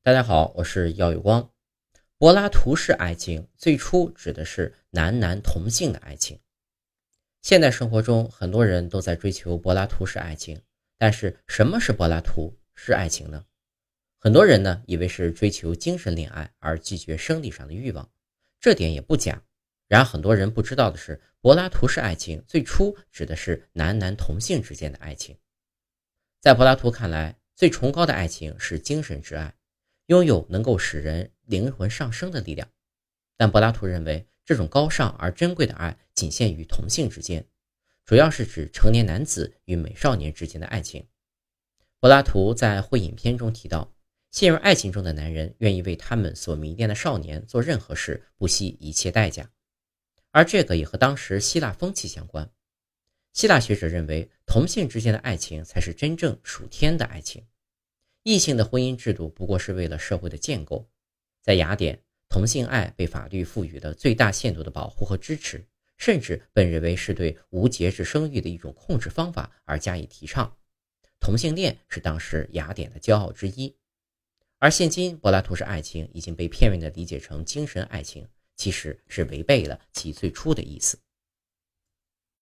大家好，我是姚有光。柏拉图式爱情最初指的是男男同性的爱情。现代生活中，很多人都在追求柏拉图式爱情，但是什么是柏拉图式爱情呢？很多人呢以为是追求精神恋爱而拒绝生理上的欲望，这点也不假。然而，很多人不知道的是，柏拉图式爱情最初指的是男男同性之间的爱情。在柏拉图看来，最崇高的爱情是精神之爱。拥有能够使人灵魂上升的力量，但柏拉图认为这种高尚而珍贵的爱仅限于同性之间，主要是指成年男子与美少年之间的爱情。柏拉图在《会影片》中提到，陷入爱情中的男人愿意为他们所迷恋的少年做任何事，不惜一切代价。而这个也和当时希腊风气相关。希腊学者认为，同性之间的爱情才是真正属天的爱情。异性的婚姻制度不过是为了社会的建构，在雅典，同性爱被法律赋予了最大限度的保护和支持，甚至被认为是对无节制生育的一种控制方法而加以提倡。同性恋是当时雅典的骄傲之一，而现今柏拉图式爱情已经被片面地理解成精神爱情，其实是违背了其最初的意思。